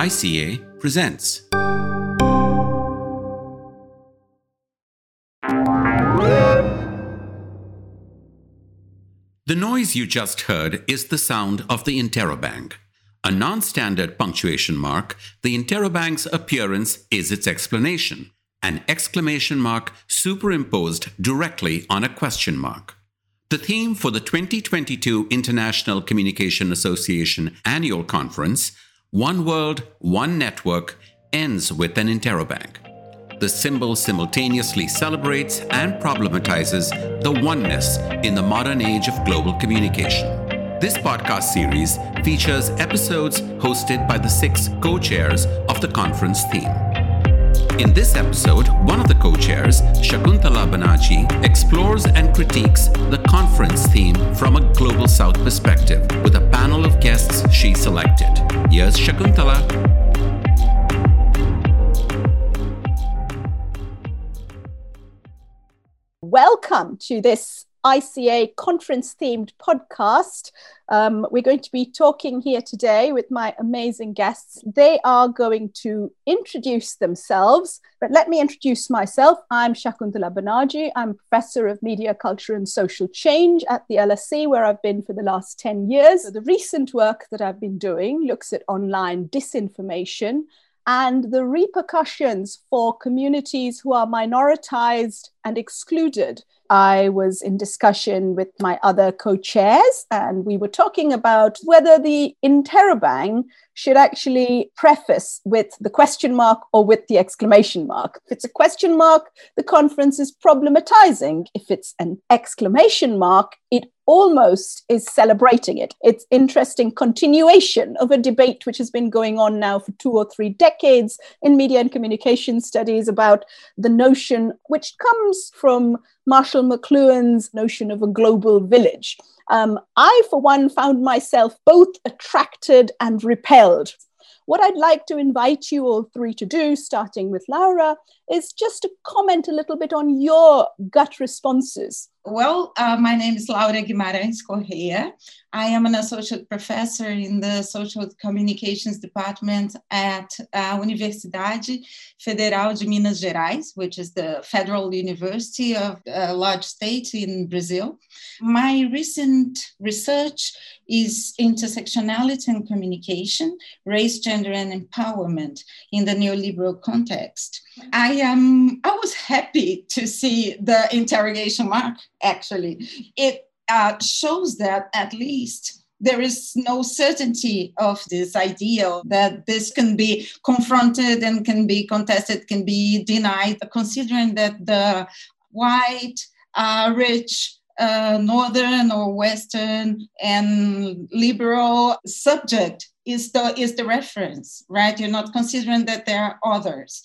ICA presents. The noise you just heard is the sound of the interrobang. A non standard punctuation mark, the interrobang's appearance is its explanation an exclamation mark superimposed directly on a question mark. The theme for the 2022 International Communication Association annual conference, One World, One Network, ends with an interrobang. The symbol simultaneously celebrates and problematizes the oneness in the modern age of global communication. This podcast series features episodes hosted by the six co chairs of the conference theme. In this episode, one of the co chairs, Shakuntala Banaji, explores and critiques the conference theme from a Global South perspective with a panel of guests she selected. Here's Shakuntala. Welcome to this ICA conference themed podcast. Um, we're going to be talking here today with my amazing guests. They are going to introduce themselves, but let me introduce myself. I'm Shakuntala Banaji. I'm professor of media, culture, and social change at the LSE, where I've been for the last 10 years. So the recent work that I've been doing looks at online disinformation and the repercussions for communities who are minoritized and excluded I was in discussion with my other co chairs, and we were talking about whether the interrobang should actually preface with the question mark or with the exclamation mark. If it's a question mark, the conference is problematizing. If it's an exclamation mark, it almost is celebrating it. It's interesting continuation of a debate which has been going on now for two or three decades in media and communication studies about the notion which comes from Marshall McLuhan's notion of a global village. Um, I, for one, found myself both attracted and repelled. What I'd like to invite you all three to do, starting with Laura, is just to comment a little bit on your gut responses well, uh, my name is Laura Guimarães Correa. I am an associate professor in the Social Communications Department at uh, Universidade Federal de Minas Gerais, which is the federal university of a large state in Brazil. My recent research is intersectionality and communication, race, gender, and empowerment in the neoliberal context. I am. I was happy to see the interrogation mark. Actually, it uh, shows that at least there is no certainty of this ideal that this can be confronted and can be contested, can be denied, considering that the white, uh, rich, uh, northern or western and liberal subject is the is the reference right? You're not considering that there are others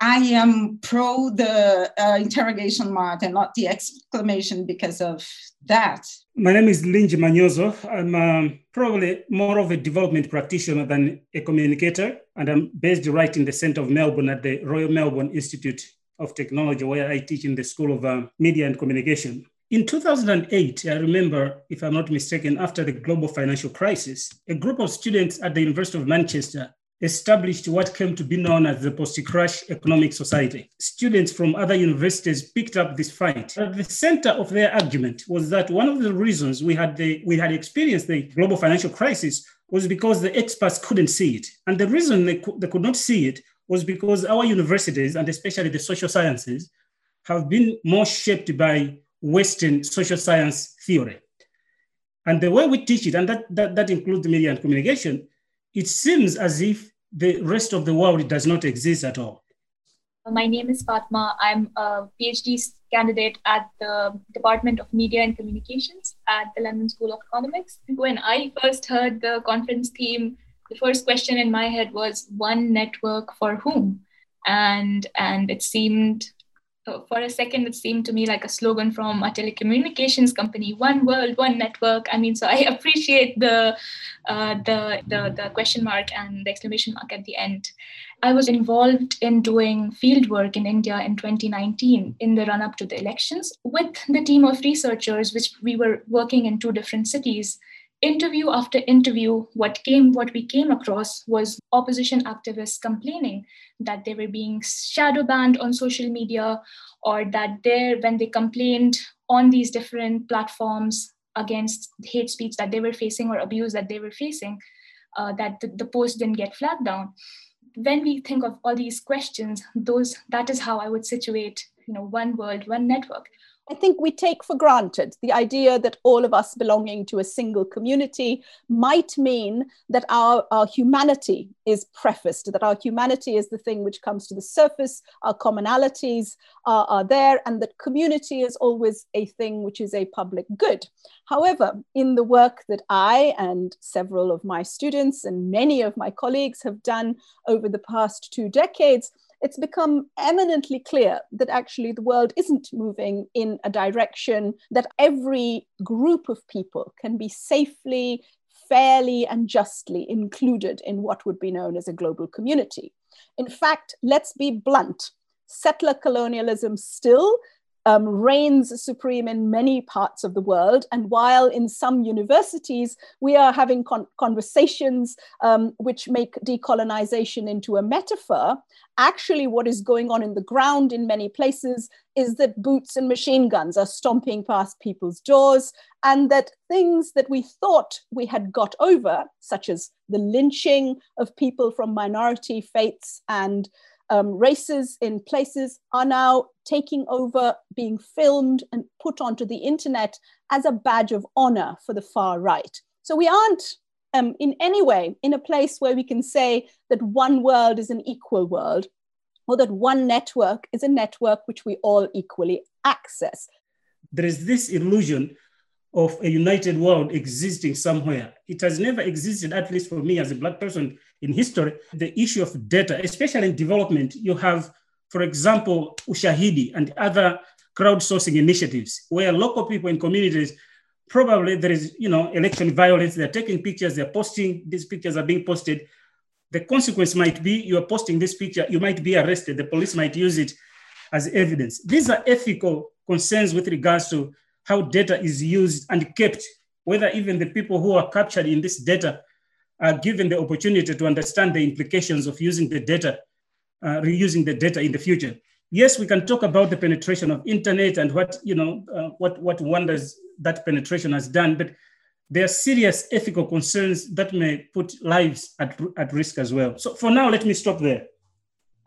I am pro the uh, interrogation mark and not the exclamation because of that. My name is Linje Manyozo. I'm um, probably more of a development practitioner than a communicator, and I'm based right in the center of Melbourne at the Royal Melbourne Institute of Technology, where I teach in the School of um, Media and Communication. In 2008, I remember, if I'm not mistaken, after the global financial crisis, a group of students at the University of Manchester established what came to be known as the post-crash economic society. Students from other universities picked up this fight. At the center of their argument was that one of the reasons we had the, we had experienced the global financial crisis was because the experts couldn't see it. And the reason they, co- they could not see it was because our universities, and especially the social sciences, have been more shaped by Western social science theory. And the way we teach it, and that, that, that includes media and communication, it seems as if the rest of the world does not exist at all. My name is Fatma. I'm a PhD candidate at the Department of Media and Communications at the London School of Economics. When I first heard the conference theme, the first question in my head was one network for whom? And and it seemed for a second it seemed to me like a slogan from a telecommunications company one world one network. I mean so i appreciate the uh, the, the the question mark and the exclamation mark at the end. I was involved in doing field work in india in 2019 in the run up to the elections with the team of researchers which we were working in two different cities interview after interview, what came, what we came across was opposition activists complaining that they were being shadow banned on social media, or that they, when they complained on these different platforms against hate speech that they were facing or abuse that they were facing, uh, that the, the post didn't get flagged down. When we think of all these questions, those that is how I would situate, you know, one world, one network. I think we take for granted the idea that all of us belonging to a single community might mean that our, our humanity is prefaced, that our humanity is the thing which comes to the surface, our commonalities are, are there, and that community is always a thing which is a public good. However, in the work that I and several of my students and many of my colleagues have done over the past two decades, it's become eminently clear that actually the world isn't moving in a direction that every group of people can be safely, fairly, and justly included in what would be known as a global community. In fact, let's be blunt settler colonialism still um, reigns supreme in many parts of the world. And while in some universities we are having con- conversations um, which make decolonization into a metaphor, actually, what is going on in the ground in many places is that boots and machine guns are stomping past people's doors, and that things that we thought we had got over, such as the lynching of people from minority faiths and um, races in places are now taking over, being filmed and put onto the internet as a badge of honor for the far right. So we aren't um, in any way in a place where we can say that one world is an equal world or that one network is a network which we all equally access. There is this illusion of a united world existing somewhere. It has never existed, at least for me as a Black person in history. The issue of data, especially in development, you have, for example, Ushahidi and other crowdsourcing initiatives where local people in communities probably there is you know election violence they're taking pictures they're posting these pictures are being posted the consequence might be you're posting this picture you might be arrested the police might use it as evidence these are ethical concerns with regards to how data is used and kept, whether even the people who are captured in this data are given the opportunity to understand the implications of using the data, uh, reusing the data in the future. Yes, we can talk about the penetration of internet and what, you know, uh, what, what wonders that penetration has done, but there are serious ethical concerns that may put lives at, at risk as well. So for now, let me stop there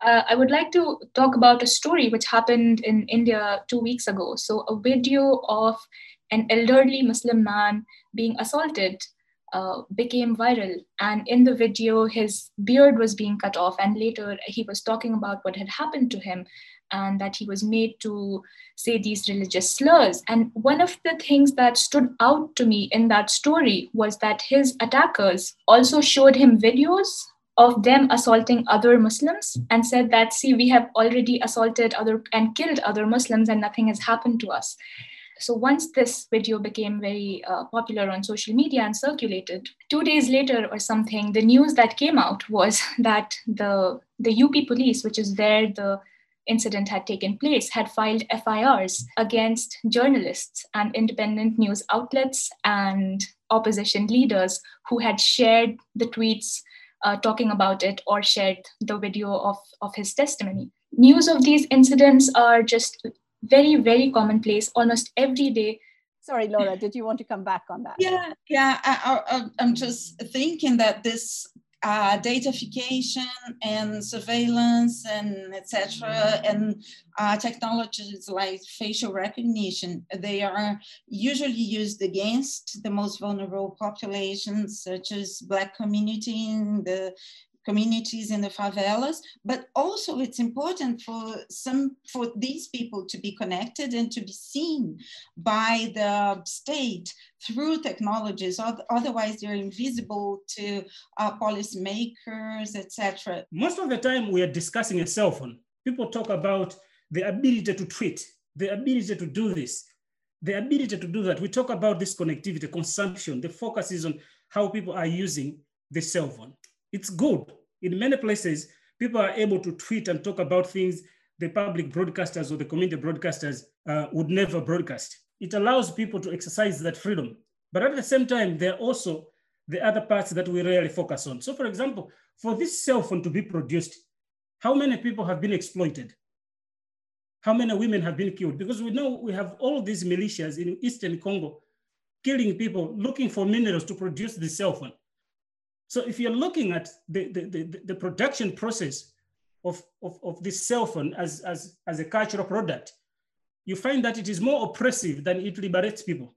uh, I would like to talk about a story which happened in India two weeks ago. So, a video of an elderly Muslim man being assaulted uh, became viral. And in the video, his beard was being cut off. And later, he was talking about what had happened to him and that he was made to say these religious slurs. And one of the things that stood out to me in that story was that his attackers also showed him videos of them assaulting other Muslims and said that, see, we have already assaulted other and killed other Muslims and nothing has happened to us. So once this video became very uh, popular on social media and circulated, two days later or something, the news that came out was that the the UP police, which is where the incident had taken place, had filed FIRs against journalists and independent news outlets and opposition leaders who had shared the tweets uh, talking about it or shared the video of, of his testimony. News of these incidents are just very, very commonplace almost every day. Sorry, Laura, did you want to come back on that? Yeah, yeah. I, I, I'm just thinking that this uh, datafication and surveillance and etc. and uh, technologies like facial recognition, they are usually used against the most vulnerable populations, such as Black community in the communities in the favelas, but also it's important for some for these people to be connected and to be seen by the state through technologies. Otherwise, they're invisible to uh, policymakers, etc. Most of the time, we are discussing a cell phone. People talk about the ability to tweet, the ability to do this, the ability to do that. We talk about this connectivity, consumption. The focus is on how people are using the cell phone. It's good. In many places, people are able to tweet and talk about things the public broadcasters or the community broadcasters uh, would never broadcast. It allows people to exercise that freedom. But at the same time, there are also the other parts that we rarely focus on. So for example, for this cell phone to be produced, how many people have been exploited? How many women have been killed? Because we know we have all these militias in Eastern Congo killing people, looking for minerals to produce the cell phone. So if you're looking at the, the, the, the production process of, of, of this cell phone as, as, as a cultural product, you find that it is more oppressive than it liberates people.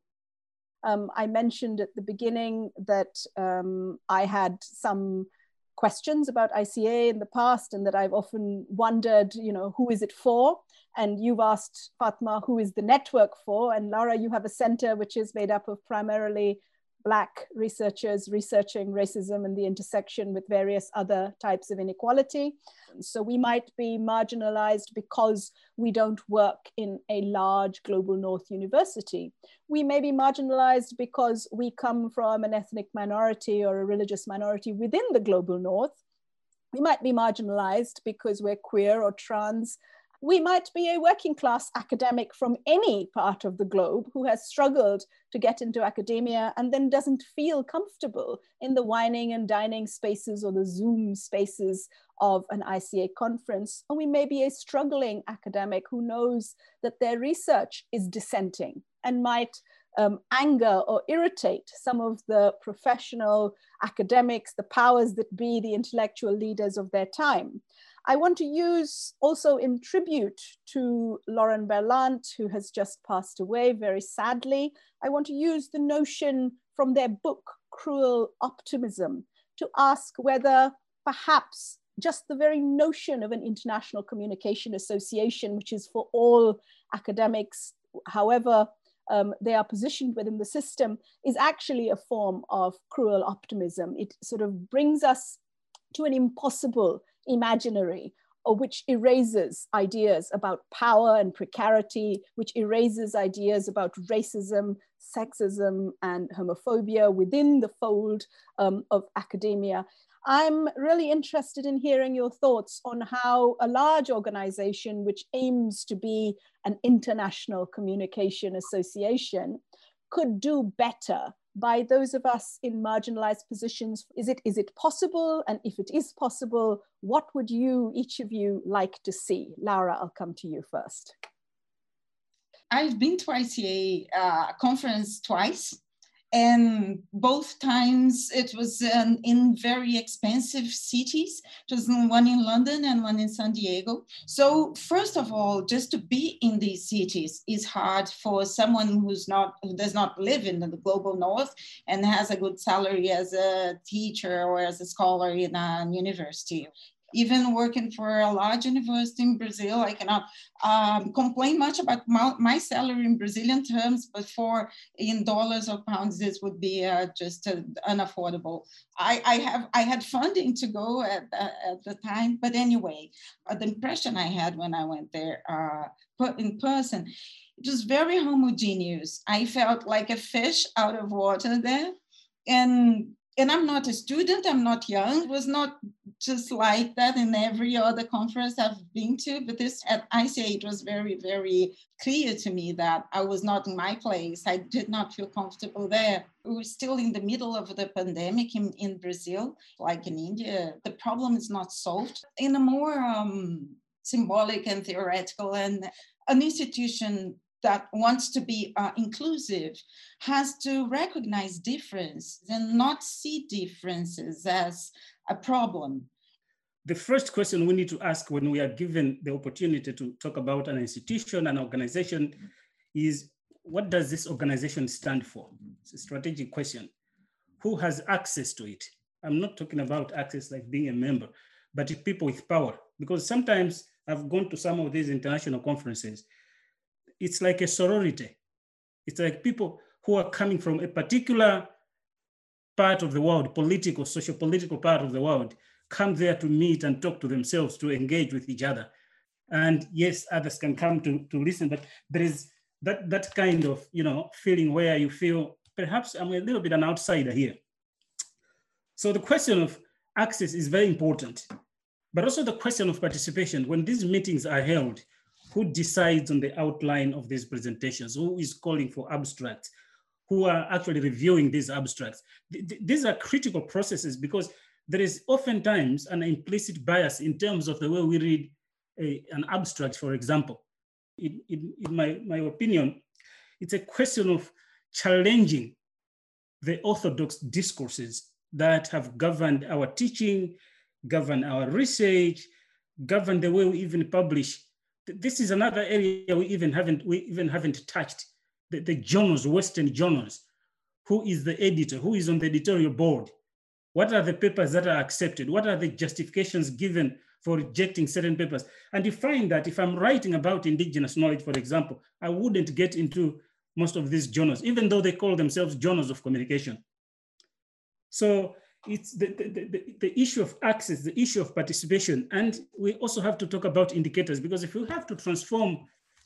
Um, I mentioned at the beginning that um, I had some questions about ICA in the past and that I've often wondered, you know, who is it for? And you've asked Fatma, who is the network for? And Laura, you have a center which is made up of primarily Black researchers researching racism and the intersection with various other types of inequality. So we might be marginalized because we don't work in a large global North university. We may be marginalized because we come from an ethnic minority or a religious minority within the global North. We might be marginalized because we're queer or trans we might be a working class academic from any part of the globe who has struggled to get into academia and then doesn't feel comfortable in the wining and dining spaces or the Zoom spaces of an ICA conference. Or we may be a struggling academic who knows that their research is dissenting and might um, anger or irritate some of the professional academics, the powers that be, the intellectual leaders of their time. I want to use also in tribute to Lauren Berlant, who has just passed away very sadly. I want to use the notion from their book, Cruel Optimism, to ask whether perhaps just the very notion of an international communication association, which is for all academics, however um, they are positioned within the system, is actually a form of cruel optimism. It sort of brings us to an impossible imaginary or which erases ideas about power and precarity, which erases ideas about racism, sexism, and homophobia within the fold um, of academia. I'm really interested in hearing your thoughts on how a large organization, which aims to be an international communication association, could do better by those of us in marginalized positions? Is it, is it possible? And if it is possible, what would you, each of you, like to see? Laura, I'll come to you first. I've been to ICA uh, conference twice and both times it was um, in very expensive cities. It was one in london and one in san diego. So first of all just to be in these cities is hard for someone who's not who does not live in the global north and has a good salary as a teacher or as a scholar in a university even working for a large university in Brazil, I cannot um, complain much about my, my, salary in Brazilian terms, but for in dollars or pounds, this would be uh, just uh, unaffordable. I, I, have I had funding to go at, uh, at the time, but anyway, uh, the impression I had when I went there uh, in person, it was very homogeneous. I felt like a fish out of water there, and and I'm not a student, I'm not young. It was not just like that in every other conference I've been to, but this at ICA, it was very, very clear to me that I was not in my place. I did not feel comfortable there. We were still in the middle of the pandemic in, in Brazil, like in India. The problem is not solved. In a more um, symbolic and theoretical and an institution that wants to be uh, inclusive has to recognize difference and not see differences as a problem. The first question we need to ask when we are given the opportunity to talk about an institution, an organization, is what does this organization stand for? It's a strategic question. Who has access to it? I'm not talking about access like being a member, but people with power. Because sometimes I've gone to some of these international conferences it's like a sorority. It's like people who are coming from a particular part of the world, political, social political part of the world, come there to meet and talk to themselves, to engage with each other. And yes, others can come to, to listen, but there is that, that kind of you know feeling where you feel perhaps I'm a little bit an outsider here. So the question of access is very important, but also the question of participation. When these meetings are held, who decides on the outline of these presentations? Who is calling for abstracts? who are actually reviewing these abstracts. These are critical processes because there is oftentimes an implicit bias in terms of the way we read a, an abstract, for example. In, in, in my, my opinion, it's a question of challenging the orthodox discourses that have governed our teaching, governed our research, governed the way we even publish. This is another area we even haven't we even haven't touched. The, the journals, Western journals. Who is the editor? Who is on the editorial board? What are the papers that are accepted? What are the justifications given for rejecting certain papers? And you find that if I'm writing about indigenous knowledge, for example, I wouldn't get into most of these journals, even though they call themselves journals of communication. So it's the, the, the, the, issue of access, the issue of participation. And we also have to talk about indicators because if we have to transform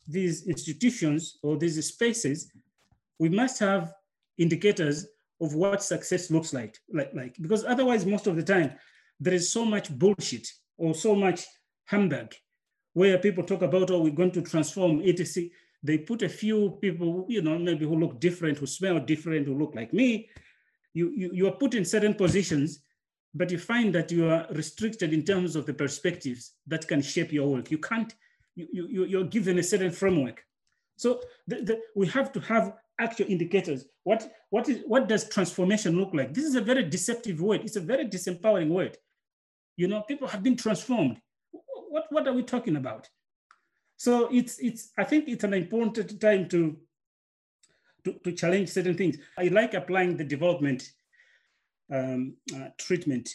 these institutions or these spaces, we must have indicators of what success looks like, like, like because otherwise most of the time there is so much bullshit or so much humbug where people talk about, oh, we're going to transform etc they put a few people, you know, maybe who look different, who smell different, who look like me. You, you, you are put in certain positions, but you find that you are restricted in terms of the perspectives that can shape your work. You can't, you, you, you're given a certain framework. So the, the, we have to have actual indicators. What, what, is, what does transformation look like? This is a very deceptive word. It's a very disempowering word. You know, people have been transformed. What, what are we talking about? So it's, it's, I think it's an important time to, to, to challenge certain things. I like applying the development um, uh, treatment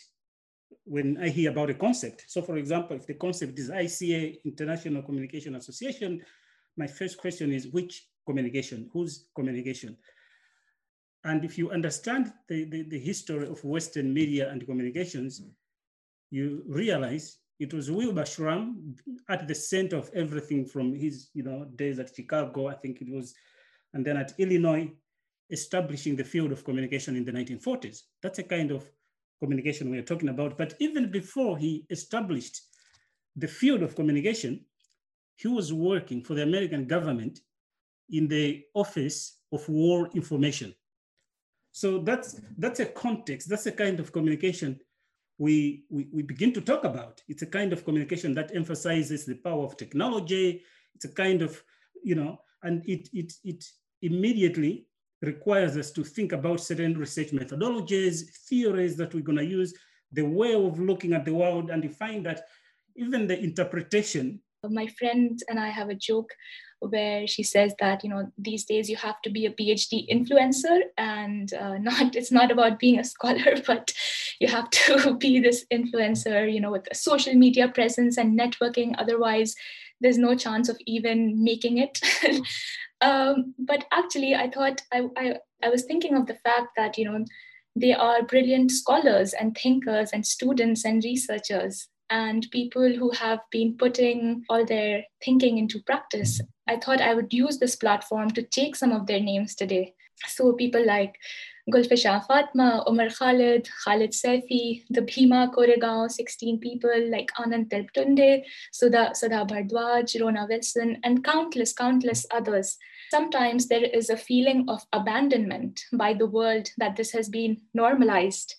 when I hear about a concept. So for example, if the concept is ICA, International Communication Association, my first question is which communication, whose communication? And if you understand the, the, the history of Western media and communications, you realize it was Wilbur Schramm at the center of everything from his you know days at Chicago, I think it was, and then at Illinois, establishing the field of communication in the 1940s. That's a kind of communication we are talking about. But even before he established the field of communication, he was working for the American government in the Office of War Information. So that's, that's a context, that's a kind of communication we, we, we begin to talk about. It's a kind of communication that emphasizes the power of technology. It's a kind of, you know, and it, it, it immediately requires us to think about certain research methodologies, theories that we're going to use, the way of looking at the world, and you find that even the interpretation. My friend and I have a joke where she says that you know these days you have to be a phd influencer and uh, not it's not about being a scholar but you have to be this influencer you know with a social media presence and networking otherwise there's no chance of even making it um, but actually i thought I, I i was thinking of the fact that you know they are brilliant scholars and thinkers and students and researchers and people who have been putting all their thinking into practice. I thought I would use this platform to take some of their names today. So people like Gulfisha Fatma, Umar Khalid, Khalid Saifi, the Bhima Koregaon, 16 people like Anand Teltumbde, Sudha, Sudha Bhardwaj, Rona Wilson, and countless, countless others. Sometimes there is a feeling of abandonment by the world that this has been normalized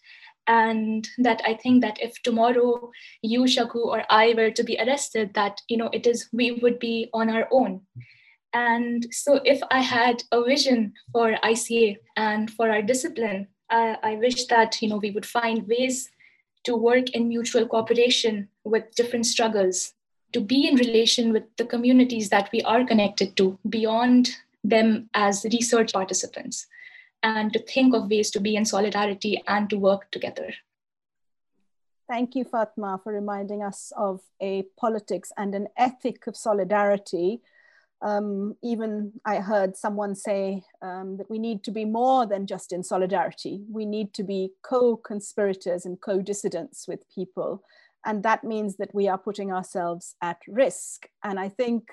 and that i think that if tomorrow you shaku or i were to be arrested that you know it is we would be on our own and so if i had a vision for ica and for our discipline I, wish that you know we would find ways to work in mutual cooperation with different struggles to be in relation with the communities that we are connected to beyond them as research participants and to think of ways to be in solidarity and to work together. Thank you, Fatma, for reminding us of a politics and an ethic of solidarity. Um, even I heard someone say um, that we need to be more than just in solidarity. We need to be co conspirators and co dissidents with people. And that means that we are putting ourselves at risk. And I think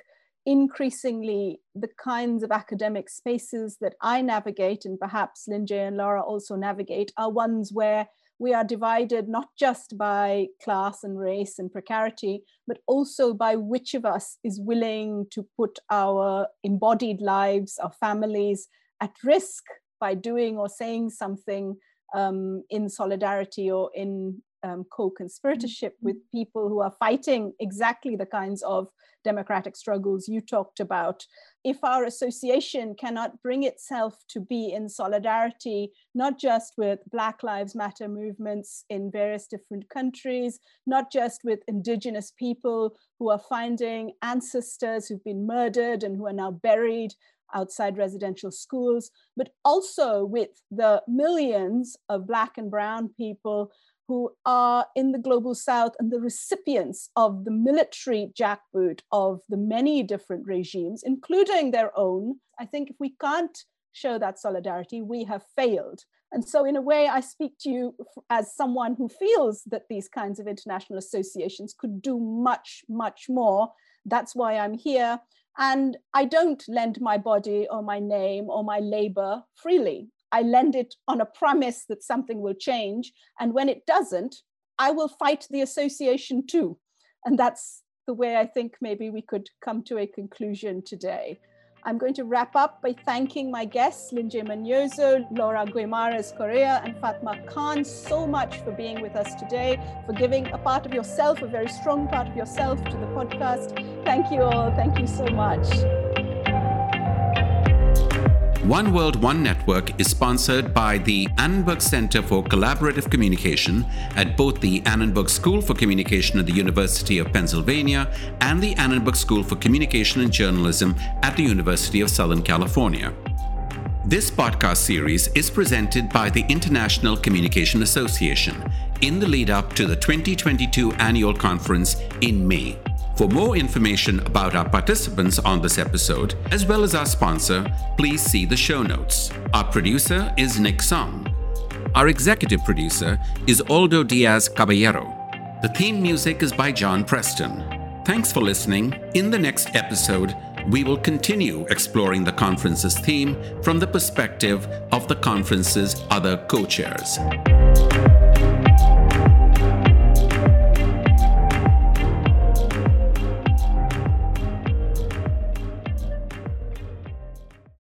increasingly the kinds of academic spaces that I navigate, and perhaps Linje and Laura also navigate, are ones where we are divided not just by class and race and precarity, but also by which of us is willing to put our embodied lives, our families at risk by doing or saying something um, in solidarity or in um, co-conspiratorship mm-hmm. with people who are fighting exactly the kinds of democratic struggles you talked about. If our association cannot bring itself to be in solidarity, not just with Black Lives Matter movements in various different countries, not just with indigenous people who are finding ancestors who've been murdered and who are now buried outside residential schools, but also with the millions of Black and Brown people who are in the global south and the recipients of the military jackboot of the many different regimes, including their own. I think if we can't show that solidarity, we have failed. And so, in a way, I speak to you as someone who feels that these kinds of international associations could do much, much more. That's why I'm here. And I don't lend my body or my name or my labor freely. I lend it on a promise that something will change. And when it doesn't, I will fight the association too. And that's the way I think maybe we could come to a conclusion today. I'm going to wrap up by thanking my guests, Linje Manyozo, Laura Guimarães Correa, and Fatma Khan, so much for being with us today, for giving a part of yourself, a very strong part of yourself, to the podcast. Thank you all. Thank you so much. One World One Network is sponsored by the Annenberg Center for Collaborative Communication at both the Annenberg School for Communication at the University of Pennsylvania and the Annenberg School for Communication and Journalism at the University of Southern California. This podcast series is presented by the International Communication Association in the lead up to the 2022 annual conference in May. For more information about our participants on this episode, as well as our sponsor, please see the show notes. Our producer is Nick Song. Our executive producer is Aldo Diaz Caballero. The theme music is by John Preston. Thanks for listening. In the next episode, we will continue exploring the conference's theme from the perspective of the conference's other co chairs.